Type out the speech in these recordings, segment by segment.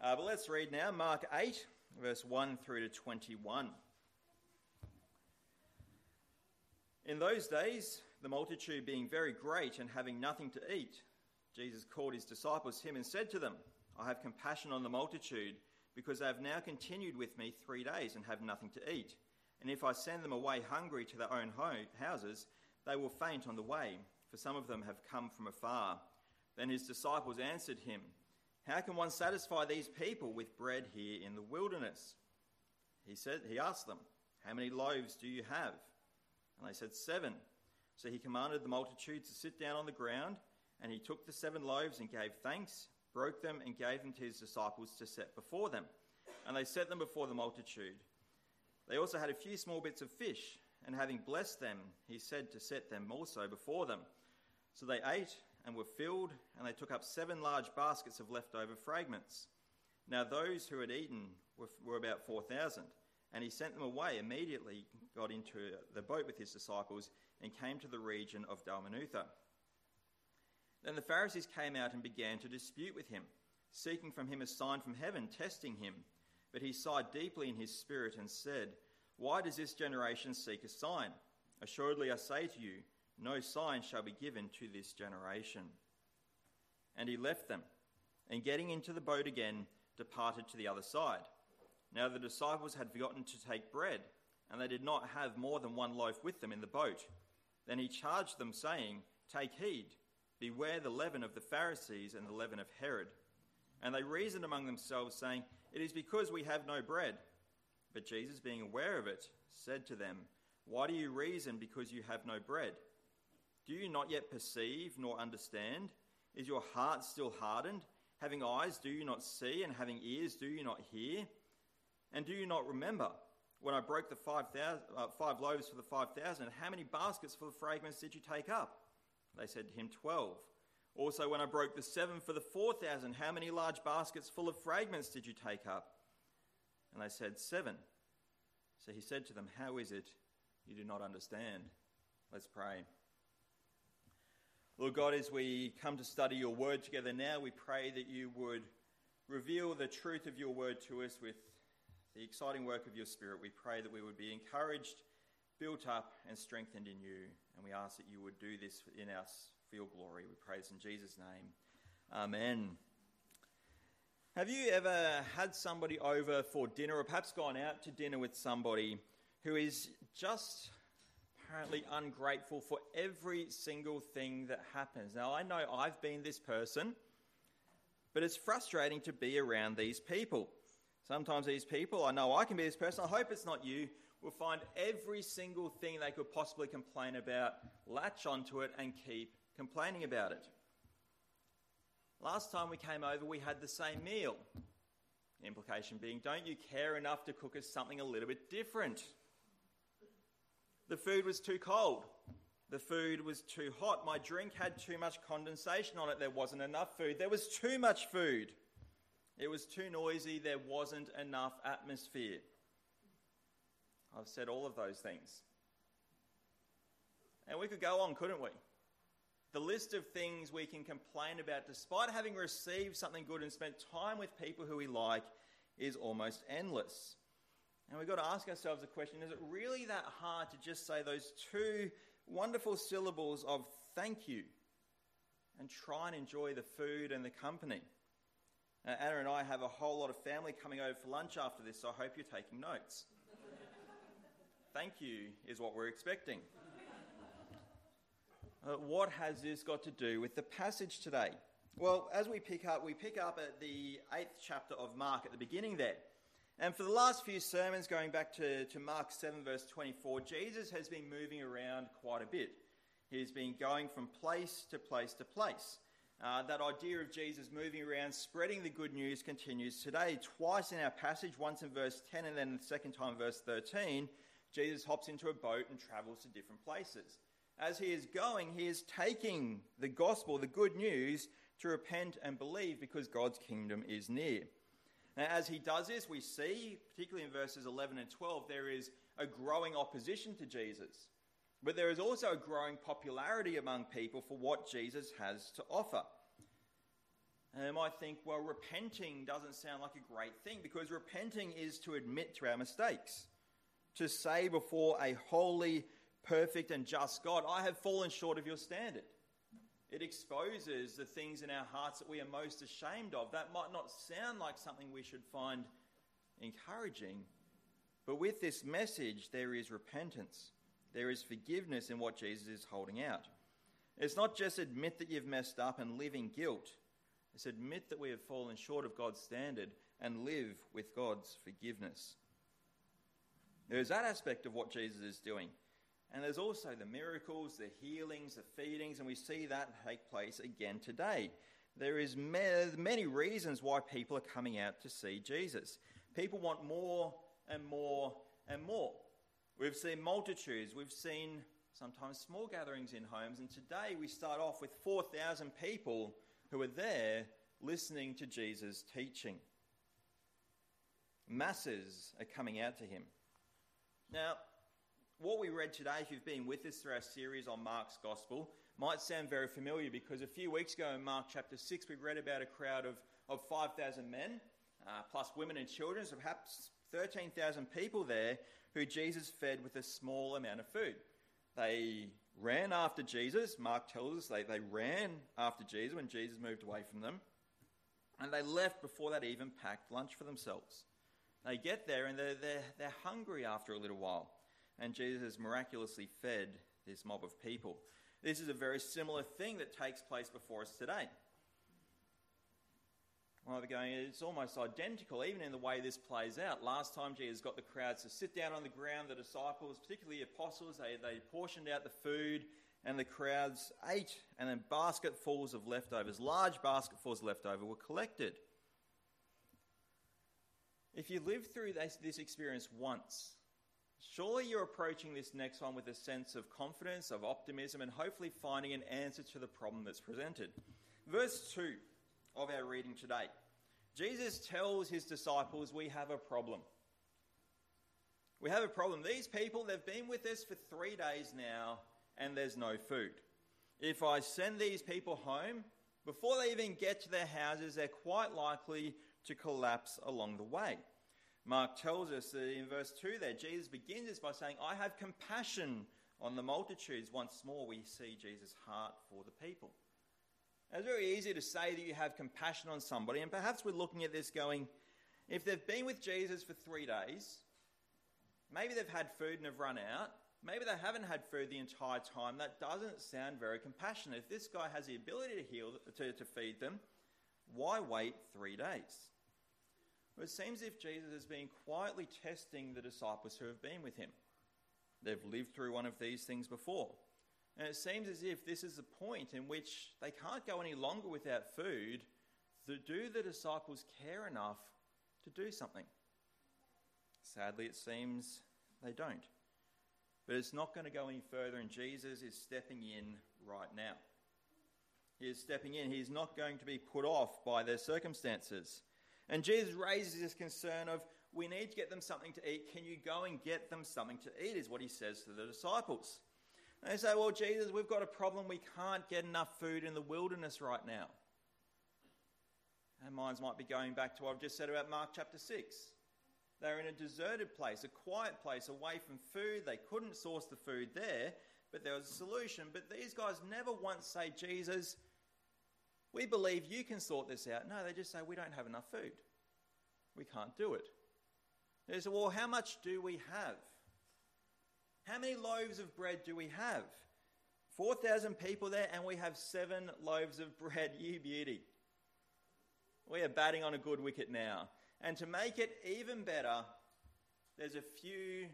Uh, but let's read now Mark 8, verse 1 through to 21. In those days, the multitude being very great and having nothing to eat, Jesus called his disciples him and said to them, I have compassion on the multitude, because they have now continued with me three days and have nothing to eat. And if I send them away hungry to their own home, houses, they will faint on the way, for some of them have come from afar. Then his disciples answered him, How can one satisfy these people with bread here in the wilderness? He said, he asked them, How many loaves do you have? And they said, Seven. So he commanded the multitude to sit down on the ground, and he took the seven loaves and gave thanks, broke them, and gave them to his disciples to set before them. And they set them before the multitude. They also had a few small bits of fish, and having blessed them, he said to set them also before them. So they ate and were filled, and they took up seven large baskets of leftover fragments. Now those who had eaten were, were about 4,000. And he sent them away immediately, got into the boat with his disciples, and came to the region of Dalmanutha. Then the Pharisees came out and began to dispute with him, seeking from him a sign from heaven, testing him. But he sighed deeply in his spirit and said, Why does this generation seek a sign? Assuredly I say to you, no sign shall be given to this generation. And he left them, and getting into the boat again, departed to the other side. Now the disciples had forgotten to take bread, and they did not have more than one loaf with them in the boat. Then he charged them, saying, Take heed, beware the leaven of the Pharisees and the leaven of Herod. And they reasoned among themselves, saying, It is because we have no bread. But Jesus, being aware of it, said to them, Why do you reason because you have no bread? Do you not yet perceive nor understand? Is your heart still hardened? Having eyes, do you not see? And having ears, do you not hear? And do you not remember when I broke the five, thousand, uh, five loaves for the 5,000? How many baskets full of fragments did you take up? They said to him, Twelve. Also, when I broke the seven for the 4,000, how many large baskets full of fragments did you take up? And they said, Seven. So he said to them, How is it you do not understand? Let's pray. Lord God, as we come to study your word together now, we pray that you would reveal the truth of your word to us with the exciting work of your Spirit. We pray that we would be encouraged, built up, and strengthened in you. And we ask that you would do this in us for your glory. We pray this in Jesus' name. Amen. Have you ever had somebody over for dinner, or perhaps gone out to dinner with somebody who is just apparently ungrateful for every single thing that happens? Now, I know I've been this person, but it's frustrating to be around these people. Sometimes these people, I know I can be this person, I hope it's not you, will find every single thing they could possibly complain about, latch onto it, and keep complaining about it. Last time we came over, we had the same meal. Implication being, don't you care enough to cook us something a little bit different? The food was too cold. The food was too hot. My drink had too much condensation on it. There wasn't enough food. There was too much food. It was too noisy, there wasn't enough atmosphere. I've said all of those things. And we could go on, couldn't we? The list of things we can complain about, despite having received something good and spent time with people who we like, is almost endless. And we've got to ask ourselves the question is it really that hard to just say those two wonderful syllables of thank you and try and enjoy the food and the company? Uh, Anna and I have a whole lot of family coming over for lunch after this, so I hope you're taking notes. Thank you is what we're expecting. Uh, what has this got to do with the passage today? Well, as we pick up, we pick up at the eighth chapter of Mark at the beginning there. And for the last few sermons, going back to, to Mark 7, verse 24, Jesus has been moving around quite a bit. He's been going from place to place to place. Uh, that idea of Jesus moving around, spreading the good news continues today. Twice in our passage, once in verse 10 and then the second time, verse 13, Jesus hops into a boat and travels to different places. As he is going, he is taking the gospel, the good news, to repent and believe because God's kingdom is near. Now, as he does this, we see, particularly in verses 11 and 12, there is a growing opposition to Jesus. But there is also a growing popularity among people for what Jesus has to offer. And they might think, well, repenting doesn't sound like a great thing because repenting is to admit to our mistakes, to say before a holy, perfect, and just God, I have fallen short of your standard. It exposes the things in our hearts that we are most ashamed of. That might not sound like something we should find encouraging, but with this message, there is repentance. There is forgiveness in what Jesus is holding out. It's not just admit that you've messed up and live in guilt, it's admit that we have fallen short of God's standard and live with God's forgiveness. There's that aspect of what Jesus is doing. And there's also the miracles, the healings, the feedings, and we see that take place again today. There is many reasons why people are coming out to see Jesus. People want more and more and more. We've seen multitudes, we've seen sometimes small gatherings in homes, and today we start off with 4,000 people who are there listening to Jesus' teaching. Masses are coming out to him. Now, what we read today, if you've been with us through our series on Mark's Gospel, might sound very familiar because a few weeks ago in Mark chapter 6, we read about a crowd of, of 5,000 men, uh, plus women and children, so perhaps 13,000 people there who Jesus fed with a small amount of food. They ran after Jesus. Mark tells us they, they ran after Jesus when Jesus moved away from them. And they left before they'd even packed lunch for themselves. They get there and they're, they're, they're hungry after a little while. And Jesus miraculously fed this mob of people. This is a very similar thing that takes place before us today. Well, they're going, it's almost identical, even in the way this plays out. Last time Jesus got the crowds to sit down on the ground, the disciples, particularly the apostles, they, they portioned out the food, and the crowds ate, and then basketfuls of leftovers, large basketfuls of leftover, were collected. If you live through this, this experience once, surely you're approaching this next one with a sense of confidence, of optimism, and hopefully finding an answer to the problem that's presented. Verse 2 of our reading today. Jesus tells his disciples, We have a problem. We have a problem. These people, they've been with us for three days now, and there's no food. If I send these people home, before they even get to their houses, they're quite likely to collapse along the way. Mark tells us that in verse 2 there, Jesus begins this by saying, I have compassion on the multitudes. Once more, we see Jesus' heart for the people. Now, It's very easy to say that you have compassion on somebody, and perhaps we're looking at this going, if they've been with Jesus for three days, maybe they've had food and have run out, maybe they haven't had food the entire time, that doesn't sound very compassionate. If this guy has the ability to heal, to, to feed them, why wait three days? It seems as if Jesus has been quietly testing the disciples who have been with him. They've lived through one of these things before. And it seems as if this is the point in which they can't go any longer without food. do the disciples care enough to do something? Sadly, it seems they don't. But it's not going to go any further, and Jesus is stepping in right now. He is stepping in. He's not going to be put off by their circumstances. And Jesus raises this concern of, we need to get them something to eat. Can you go and get them something to eat? Is what he says to the disciples. And they say, Well, Jesus, we've got a problem. We can't get enough food in the wilderness right now. Our minds might be going back to what I've just said about Mark chapter 6. They're in a deserted place, a quiet place, away from food. They couldn't source the food there, but there was a solution. But these guys never once say, Jesus, we believe you can sort this out. No, they just say, We don't have enough food. We can't do it. They say, Well, how much do we have? How many loaves of bread do we have? 4,000 people there, and we have seven loaves of bread. You beauty. We are batting on a good wicket now. And to make it even better, there's a few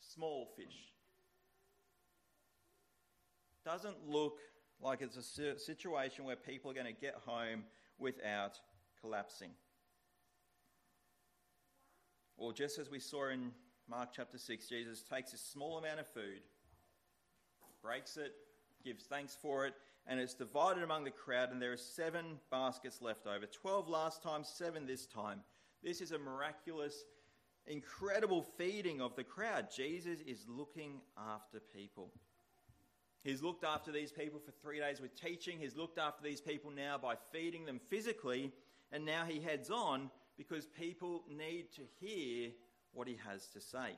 small fish. Doesn't look like it's a situation where people are going to get home without collapsing. Or just as we saw in Mark chapter 6, Jesus takes a small amount of food, breaks it, gives thanks for it, and it's divided among the crowd, and there are seven baskets left over. Twelve last time, seven this time. This is a miraculous, incredible feeding of the crowd. Jesus is looking after people. He's looked after these people for three days with teaching. He's looked after these people now by feeding them physically. And now he heads on because people need to hear what he has to say.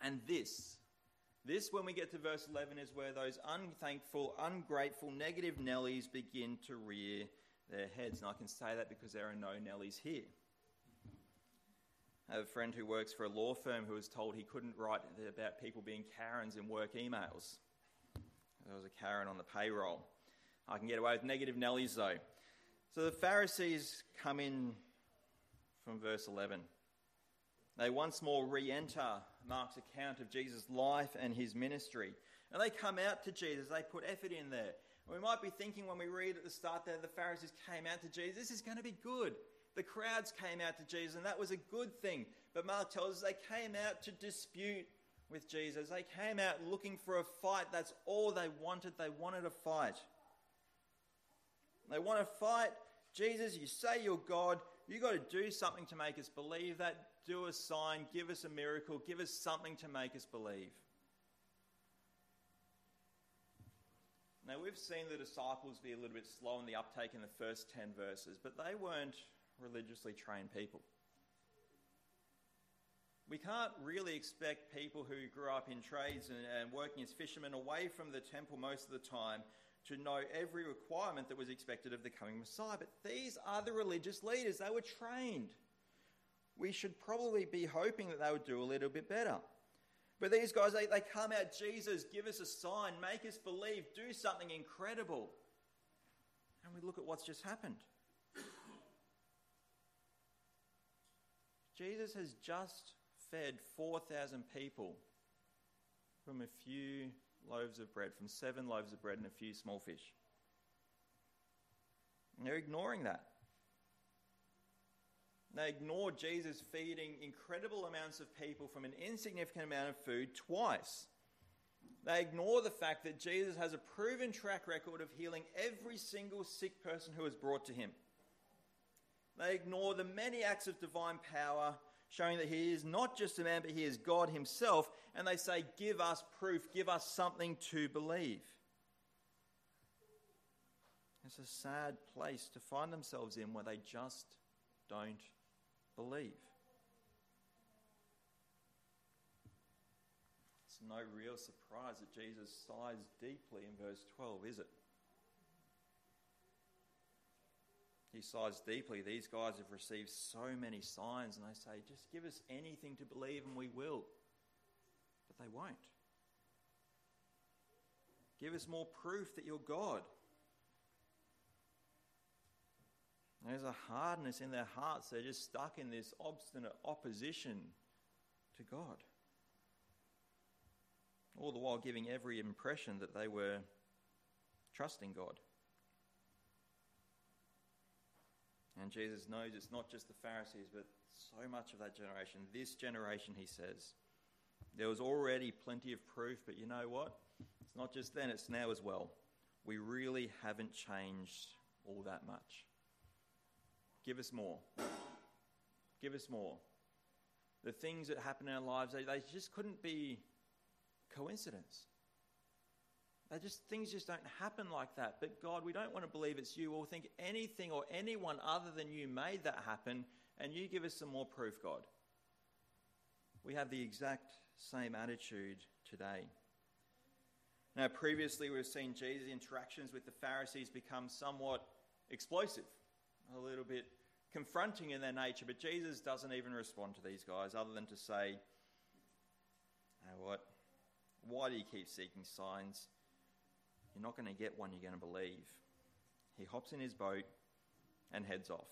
And this, this, when we get to verse 11, is where those unthankful, ungrateful, negative Nellies begin to rear their heads. And I can say that because there are no Nellies here. I have a friend who works for a law firm who was told he couldn't write about people being Karens in work emails. There was a Karen on the payroll. I can get away with negative Nellies though. So the Pharisees come in from verse 11. They once more re enter Mark's account of Jesus' life and his ministry. And they come out to Jesus, they put effort in there. And we might be thinking when we read at the start there, the Pharisees came out to Jesus, this is going to be good. The crowds came out to Jesus, and that was a good thing. But Mark tells us they came out to dispute with Jesus. They came out looking for a fight. That's all they wanted. They wanted a fight. They want to fight. Jesus, you say you're God. You've got to do something to make us believe that. Do a sign, give us a miracle, give us something to make us believe. Now, we've seen the disciples be a little bit slow in the uptake in the first 10 verses, but they weren't religiously trained people. We can't really expect people who grew up in trades and, and, working as fishermen away from the temple most of the time to know every requirement that was expected of the coming Messiah. But these are the religious leaders, they were trained. We should probably be hoping that they would do a little bit better. But these guys, they, they come out, Jesus, give us a sign, make us believe, do something incredible. And we look at what's just happened. Jesus has just fed 4,000 people from a few loaves of bread, from seven loaves of bread and a few small fish. And they're ignoring that. They ignore Jesus feeding incredible amounts of people from an insignificant amount of food twice. They ignore the fact that Jesus has a proven track record of healing every single sick person who is brought to him. They ignore the many acts of divine power showing that he is not just a man, but he is God himself. And they say, Give us proof, give us something to believe. It's a sad place to find themselves in where they just don't believe. It's no real surprise that Jesus sighs deeply in verse 12, is it? He sighs deeply. These guys have received so many signs, and they say, Just give us anything to believe, and we will. But they won't. Give us more proof that you're God. There's a hardness in their hearts. They're just stuck in this obstinate opposition to God. All the while giving every impression that they were trusting God. And Jesus knows it's not just the Pharisees, but so much of that generation. This generation, he says. There was already plenty of proof, but you know what? It's not just then, it's now as well. We really haven't changed all that much. Give us more. Give us more. The things that happen in our lives, they, they just couldn't be coincidence. They just things just don't happen like that. But God, we don't want to believe it's you or think anything or anyone other than you made that happen, and you give us some more proof, God. We have the exact same attitude today. Now, previously we've seen Jesus' interactions with the Pharisees become somewhat explosive, a little bit confronting in their nature, but Jesus doesn't even respond to these guys other than to say, you know what? Why do you keep seeking signs? You're not going to get one you're going to believe. He hops in his boat and heads off.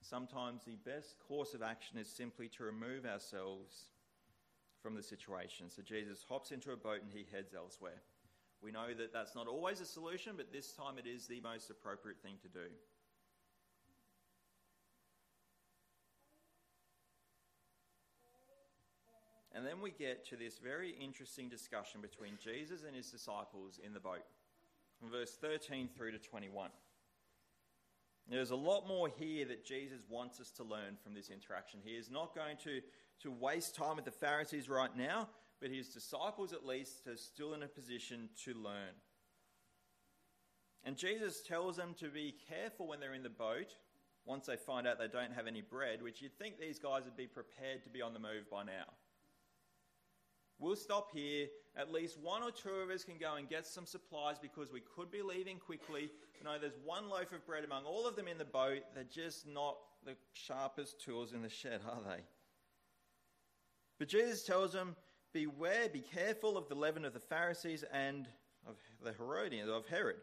Sometimes the best course of action is simply to remove ourselves from the situation. So Jesus hops into a boat and he heads elsewhere. We know that that's not always a solution, but this time it is the most appropriate thing to do. And then we get to this very interesting discussion between Jesus and his disciples in the boat, from verse 13 through to 21. There's a lot more here that Jesus wants us to learn from this interaction. He is not going to, to waste time with the Pharisees right now, but his disciples at least are still in a position to learn. And Jesus tells them to be careful when they're in the boat once they find out they don't have any bread, which you'd think these guys would be prepared to be on the move by now. We'll stop here. At least one or two of us can go and get some supplies because we could be leaving quickly. Know, there's one loaf of bread among all of them in the boat. They're just not the sharpest tools in the shed, are they? But Jesus tells them, Beware, be careful of the leaven of the Pharisees and of the Herodians, of Herod.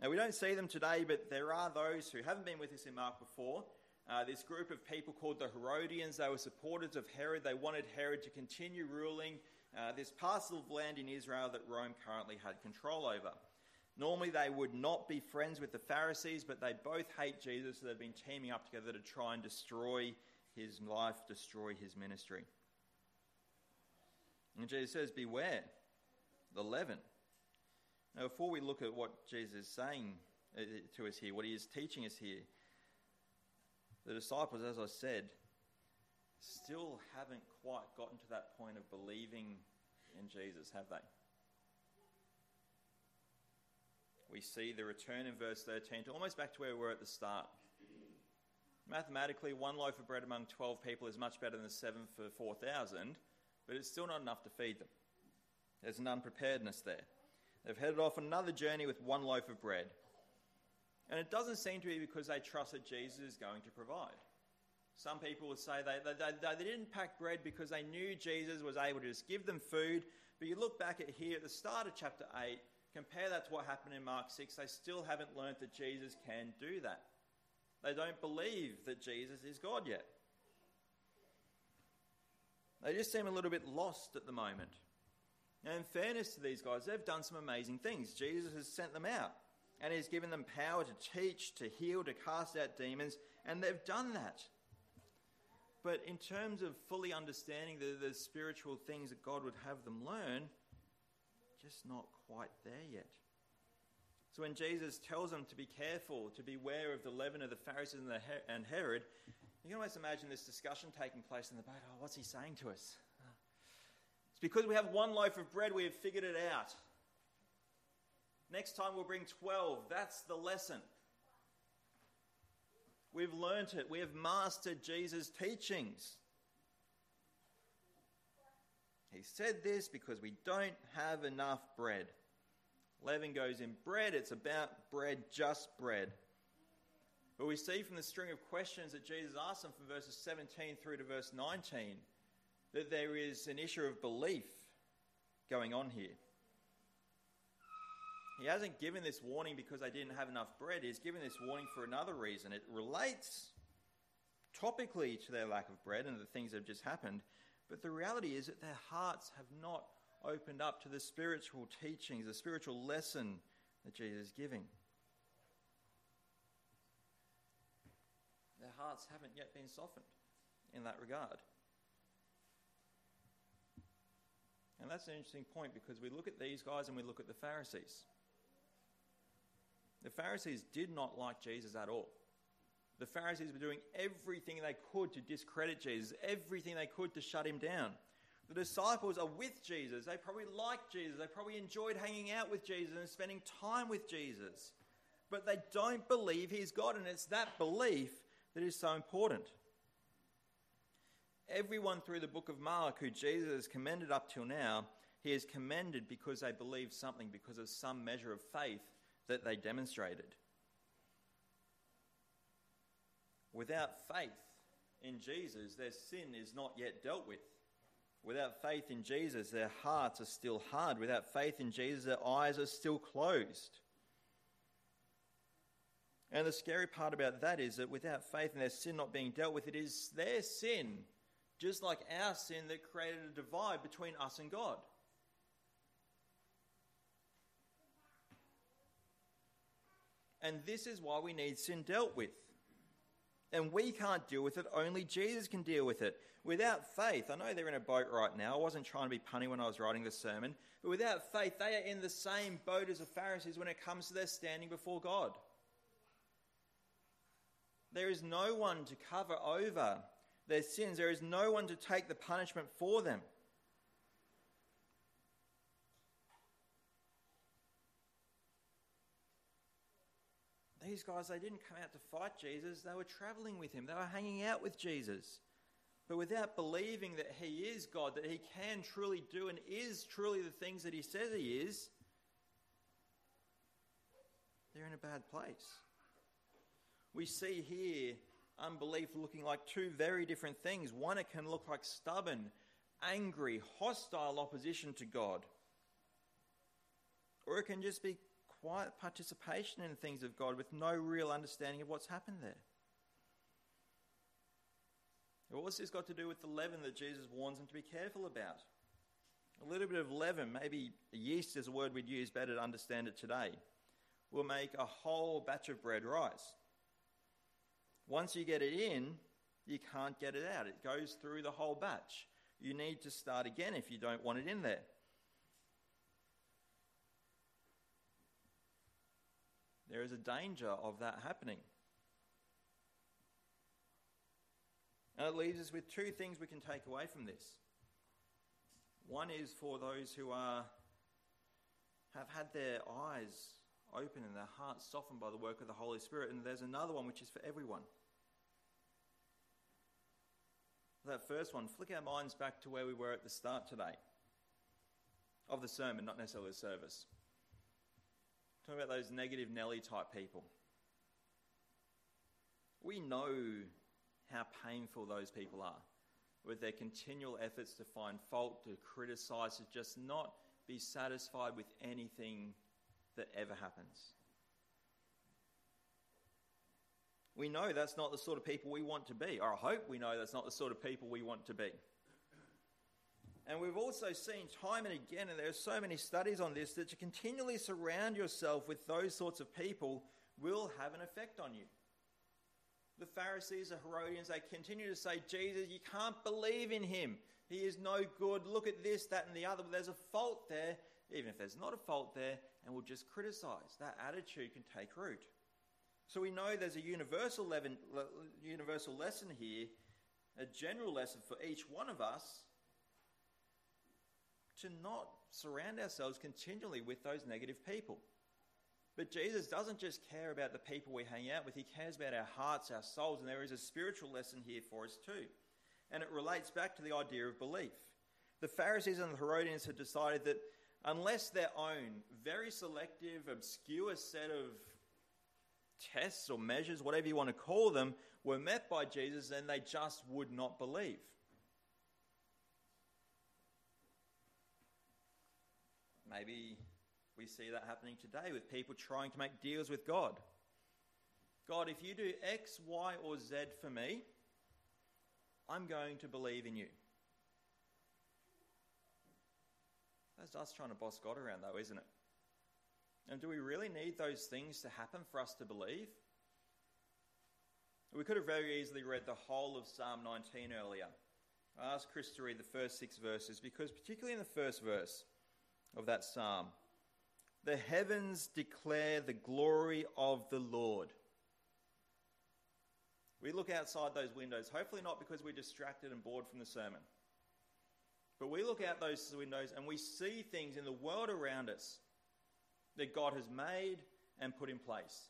Now, we don't see them today, but there are those who haven't been with us in Mark before. Uh, this group of people called the Herodians, they were supporters of Herod. They wanted Herod to continue ruling uh, this parcel of land in Israel that Rome currently had control over. Normally, they would not be friends with the Pharisees, but they both hate Jesus, so they've been teaming up together to try and destroy his life, destroy his ministry. And Jesus says, Beware the leaven. Now, before we look at what Jesus is saying uh, to us here, what he is teaching us here, the disciples, as I said, still haven't quite gotten to that point of believing in Jesus, have they? We see the return in verse 13 to almost back to where we were at the start. Mathematically, one loaf of bread among 12 people is much better than seven for 4,000, but it's still not enough to feed them. There's an unpreparedness there. They've headed off another journey with one loaf of bread. And it doesn't seem to be because they trust that Jesus is going to provide. Some people would say they, they, they, they, didn't pack bread because they knew Jesus was able to just give them food. But you look back at here at the start of chapter 8, compare that to what happened in Mark 6, they still haven't learned that Jesus can do that. They don't believe that Jesus is God yet. They just seem a little bit lost at the moment. Now, in fairness to these guys, they've done some amazing things. Jesus has sent them out and He's given them power to teach, to heal, to cast out demons, and they've done that. But in terms of fully understanding the, the spiritual things that God would have them learn, just not quite there yet. So when Jesus tells them to be careful, to beware of the leaven of the Pharisees and, the and Herod, you can almost imagine this discussion taking place in the boat. Oh, what's he saying to us? It's because we have one loaf of bread, we have figured it out. Next time we'll bring 12. That's the lesson. We've learnt it. We have mastered Jesus' teachings. He said this because we don't have enough bread. Leaven goes in bread, it's about bread, just bread. But we see from the string of questions that Jesus asked them from verses 17 through to verse 19 that there is an issue of belief going on here. He hasn't given this warning because they didn't have enough bread. He's given this warning for another reason. It relates topically to their lack of bread and the things that have just happened. But the reality is that their hearts have not opened up to the spiritual teachings, the spiritual lesson that Jesus is giving. Their hearts haven't yet been softened in that regard. And that's an interesting point because we look at these guys and we look at the Pharisees. The Pharisees did not like Jesus at all. The Pharisees were doing everything they could to discredit Jesus, everything they could to shut him down. The disciples are with Jesus. They probably liked Jesus. They probably enjoyed hanging out with Jesus and spending time with Jesus. But they don't believe he's God, and it's that belief that is so important. Everyone through the book of Mark who Jesus has commended up till now, he has commended because they believed something, because of some measure of faith that they demonstrated. Without faith in Jesus, their sin is not yet dealt with. Without faith in Jesus, their hearts are still hard. Without faith in Jesus, their eyes are still closed. And the scary part about that is that without faith in their sin not being dealt with, it is their sin, just like our sin, that created a divide between us and God. And this is why we need sin dealt with. And we can't deal with it, only Jesus can deal with it. Without faith, I know they're in a boat right now. I wasn't trying to be punny when I was writing the sermon, but without faith, they are in the same boat as the Pharisees when it comes to their standing before God. There is no one to cover over their sins, there is no one to take the punishment for them. These guys, they didn't come out to fight Jesus, they were traveling with him, they were hanging out with Jesus. But without believing that he is God, that he can truly do and is truly the things that he says he is, they're in a bad place. We see here unbelief looking like two very different things. One, it can look like stubborn, angry, hostile opposition to God. Or it can just be quiet participation in things of God with no real understanding of what's happened there. What's this got to do with the leaven that Jesus warns them to be careful about? A little bit of leaven, maybe yeast is a word we'd use better to understand it today, will make a whole batch of bread rise. Once you get it in, you can't get it out. It goes through the whole batch. You need to start again if you don't want it in there. There is a danger of that happening. And it leaves us with two things we can take away from this. One is for those who are have had their eyes open and their hearts softened by the work of the Holy Spirit, and there's another one which is for everyone. That first one, flick our minds back to where we were at the start today of the sermon, not necessarily the service. Talking about those negative Nelly type people. We know how painful those people are with their continual efforts to find fault, to criticize, to just not be satisfied with anything that ever happens. We know that's not the sort of people we want to be, or I hope we know that's not the sort of people we want to be. And we've also seen time and again, and there are so many studies on this, that to continually surround yourself with those sorts of people will have an effect on you. The Pharisees, the Herodians, they continue to say, Jesus, you can't believe in him. He is no good. Look at this, that, and the other. But there's a fault there, even if there's not a fault there, and we'll just criticize. That attitude can take root. So we know there's a universal, universal lesson here, a general lesson for each one of us to not surround ourselves continually with those negative people. But Jesus doesn't just care about the people we hang out with, he cares about our hearts, our souls, and there is a spiritual lesson here for us too. And it relates back to the idea of belief. The Pharisees and the Herodians had decided that unless their own very selective, obscure set of tests or measures, whatever you want to call them, were met by Jesus, then they just would not believe. Maybe we see that happening today with people trying to make deals with God. God, if you do X, Y, or Z for me, I'm going to believe in you. That's us trying to boss God around, though, isn't it? And do we really need those things to happen for us to believe? We could have very easily read the whole of Psalm 19 earlier. I asked Chris to read the first six verses because, particularly in the first verse of that psalm, the heavens declare the glory of the Lord. We look outside those windows, hopefully not because we're distracted and bored from the sermon. But we look out those windows and we see things in the world around us that God has made and put in place.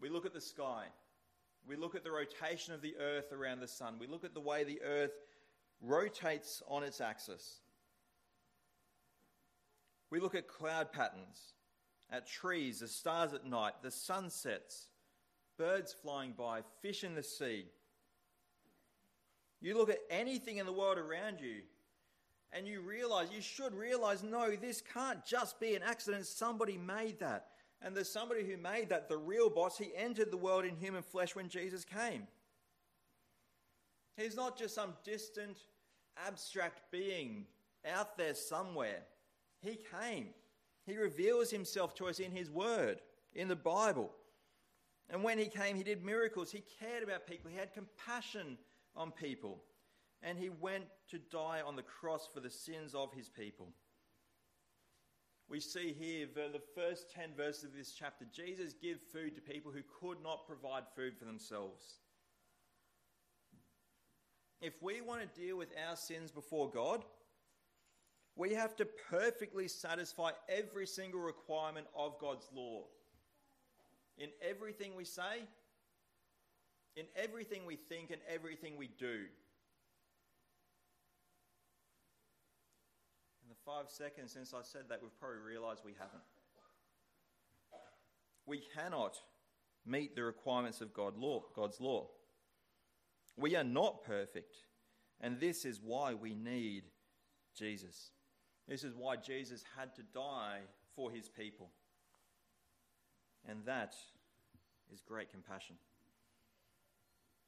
We look at the sky. We look at the rotation of the earth around the sun. We look at the way the earth rotates on its axis. We look at cloud patterns, at trees, the stars at night, the sunsets, birds flying by, fish in the sea. You look at anything in the world around you and you realize, you should realize, no, this can't just be an accident. Somebody made that. And there's somebody who made that, the real boss. He entered the world in human flesh when Jesus came. He's not just some distant, abstract being out there somewhere. He came. He reveals himself to us in his word, in the Bible. And when he came, he did miracles. He cared about people. He had compassion on people and he went to die on the cross for the sins of his people. We see here the first 10 verses of this chapter Jesus give food to people who could not provide food for themselves. If we want to deal with our sins before God, we have to perfectly satisfy every single requirement of God's law. in everything we say, in everything we think, and everything we do. In the five seconds since I said that, we've probably realised we haven't. We cannot meet the requirements of God law, God's law. We are not perfect, and this is why we need Jesus. This is why Jesus had to die for his people. And that is great compassion.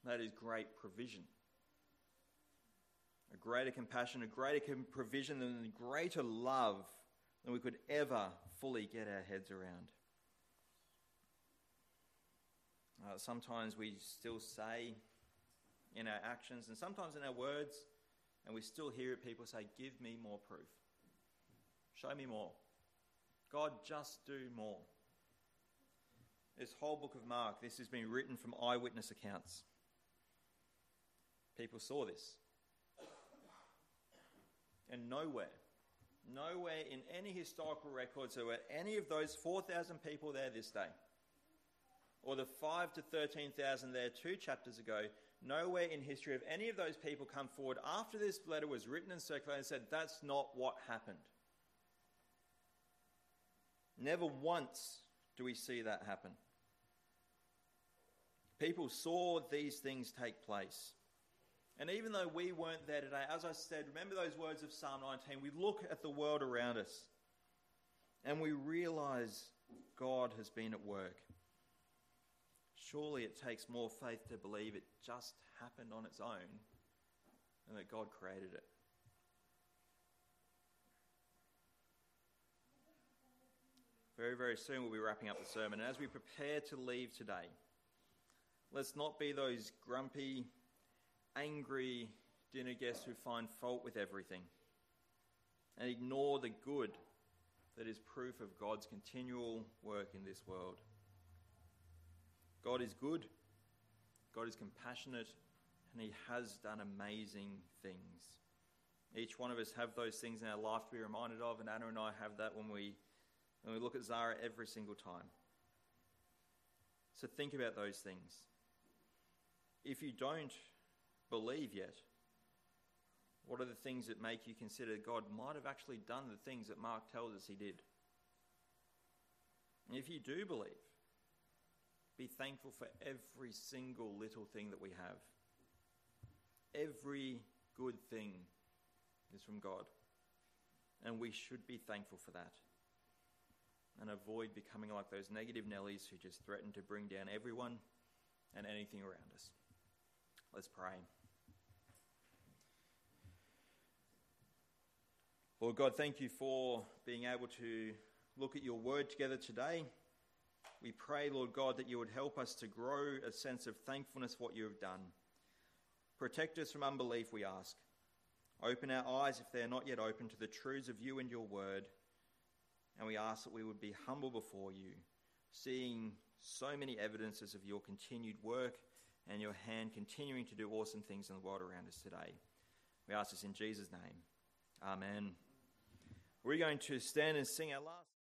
That is great provision. A greater compassion, a greater provision, and a greater love than we could ever fully get our heads around. Uh, sometimes we still say in our actions and sometimes in our words, and we still hear people say, Give me more proof. Show me more. God, just do more. This whole book of Mark, this has been written from eyewitness accounts. People saw this. And nowhere, nowhere in any historical records are any of those 4,000 people there this day, or the 5 to 13,000 there two chapters ago, nowhere in history have any of those people come forward after this letter was written and circulated and said, That's not what happened. Never once do we see that happen. People saw these things take place. And even though we weren't there today, as I said, remember those words of Psalm 19. We look at the world around us and we realize God has been at work. Surely it takes more faith to believe it just happened on its own and that God created it. Very, very soon we'll be wrapping up the sermon. And as we prepare to leave today, let's not be those grumpy, angry dinner guests who find fault with everything and ignore the good that is proof of God's continual work in this world. God is good, God is compassionate, and He has done amazing things. Each one of us have those things in our life to be reminded of, and Anna and I have that when we when we look at Zara every single time. So think about those things. If you don't believe yet, what are the things that make you consider God might have actually done the things that Mark tells us he did? And if you do believe, be thankful for every single little thing that we have. Every good thing is from God. And we should be thankful for that. And avoid becoming like those negative Nellies who just threaten to bring down everyone and anything around us. Let's pray. Lord God, thank you for being able to look at your word together today. We pray, Lord God, that you would help us to grow a sense of thankfulness for what you have done. Protect us from unbelief, we ask. Open our eyes, if they are not yet open, to the truths of you and your word. And we ask that we would be humble before you, seeing so many evidences of your continued work and your hand continuing to do awesome things in the world around us today. We ask this in Jesus' name. Amen. We're going to stand and sing our last.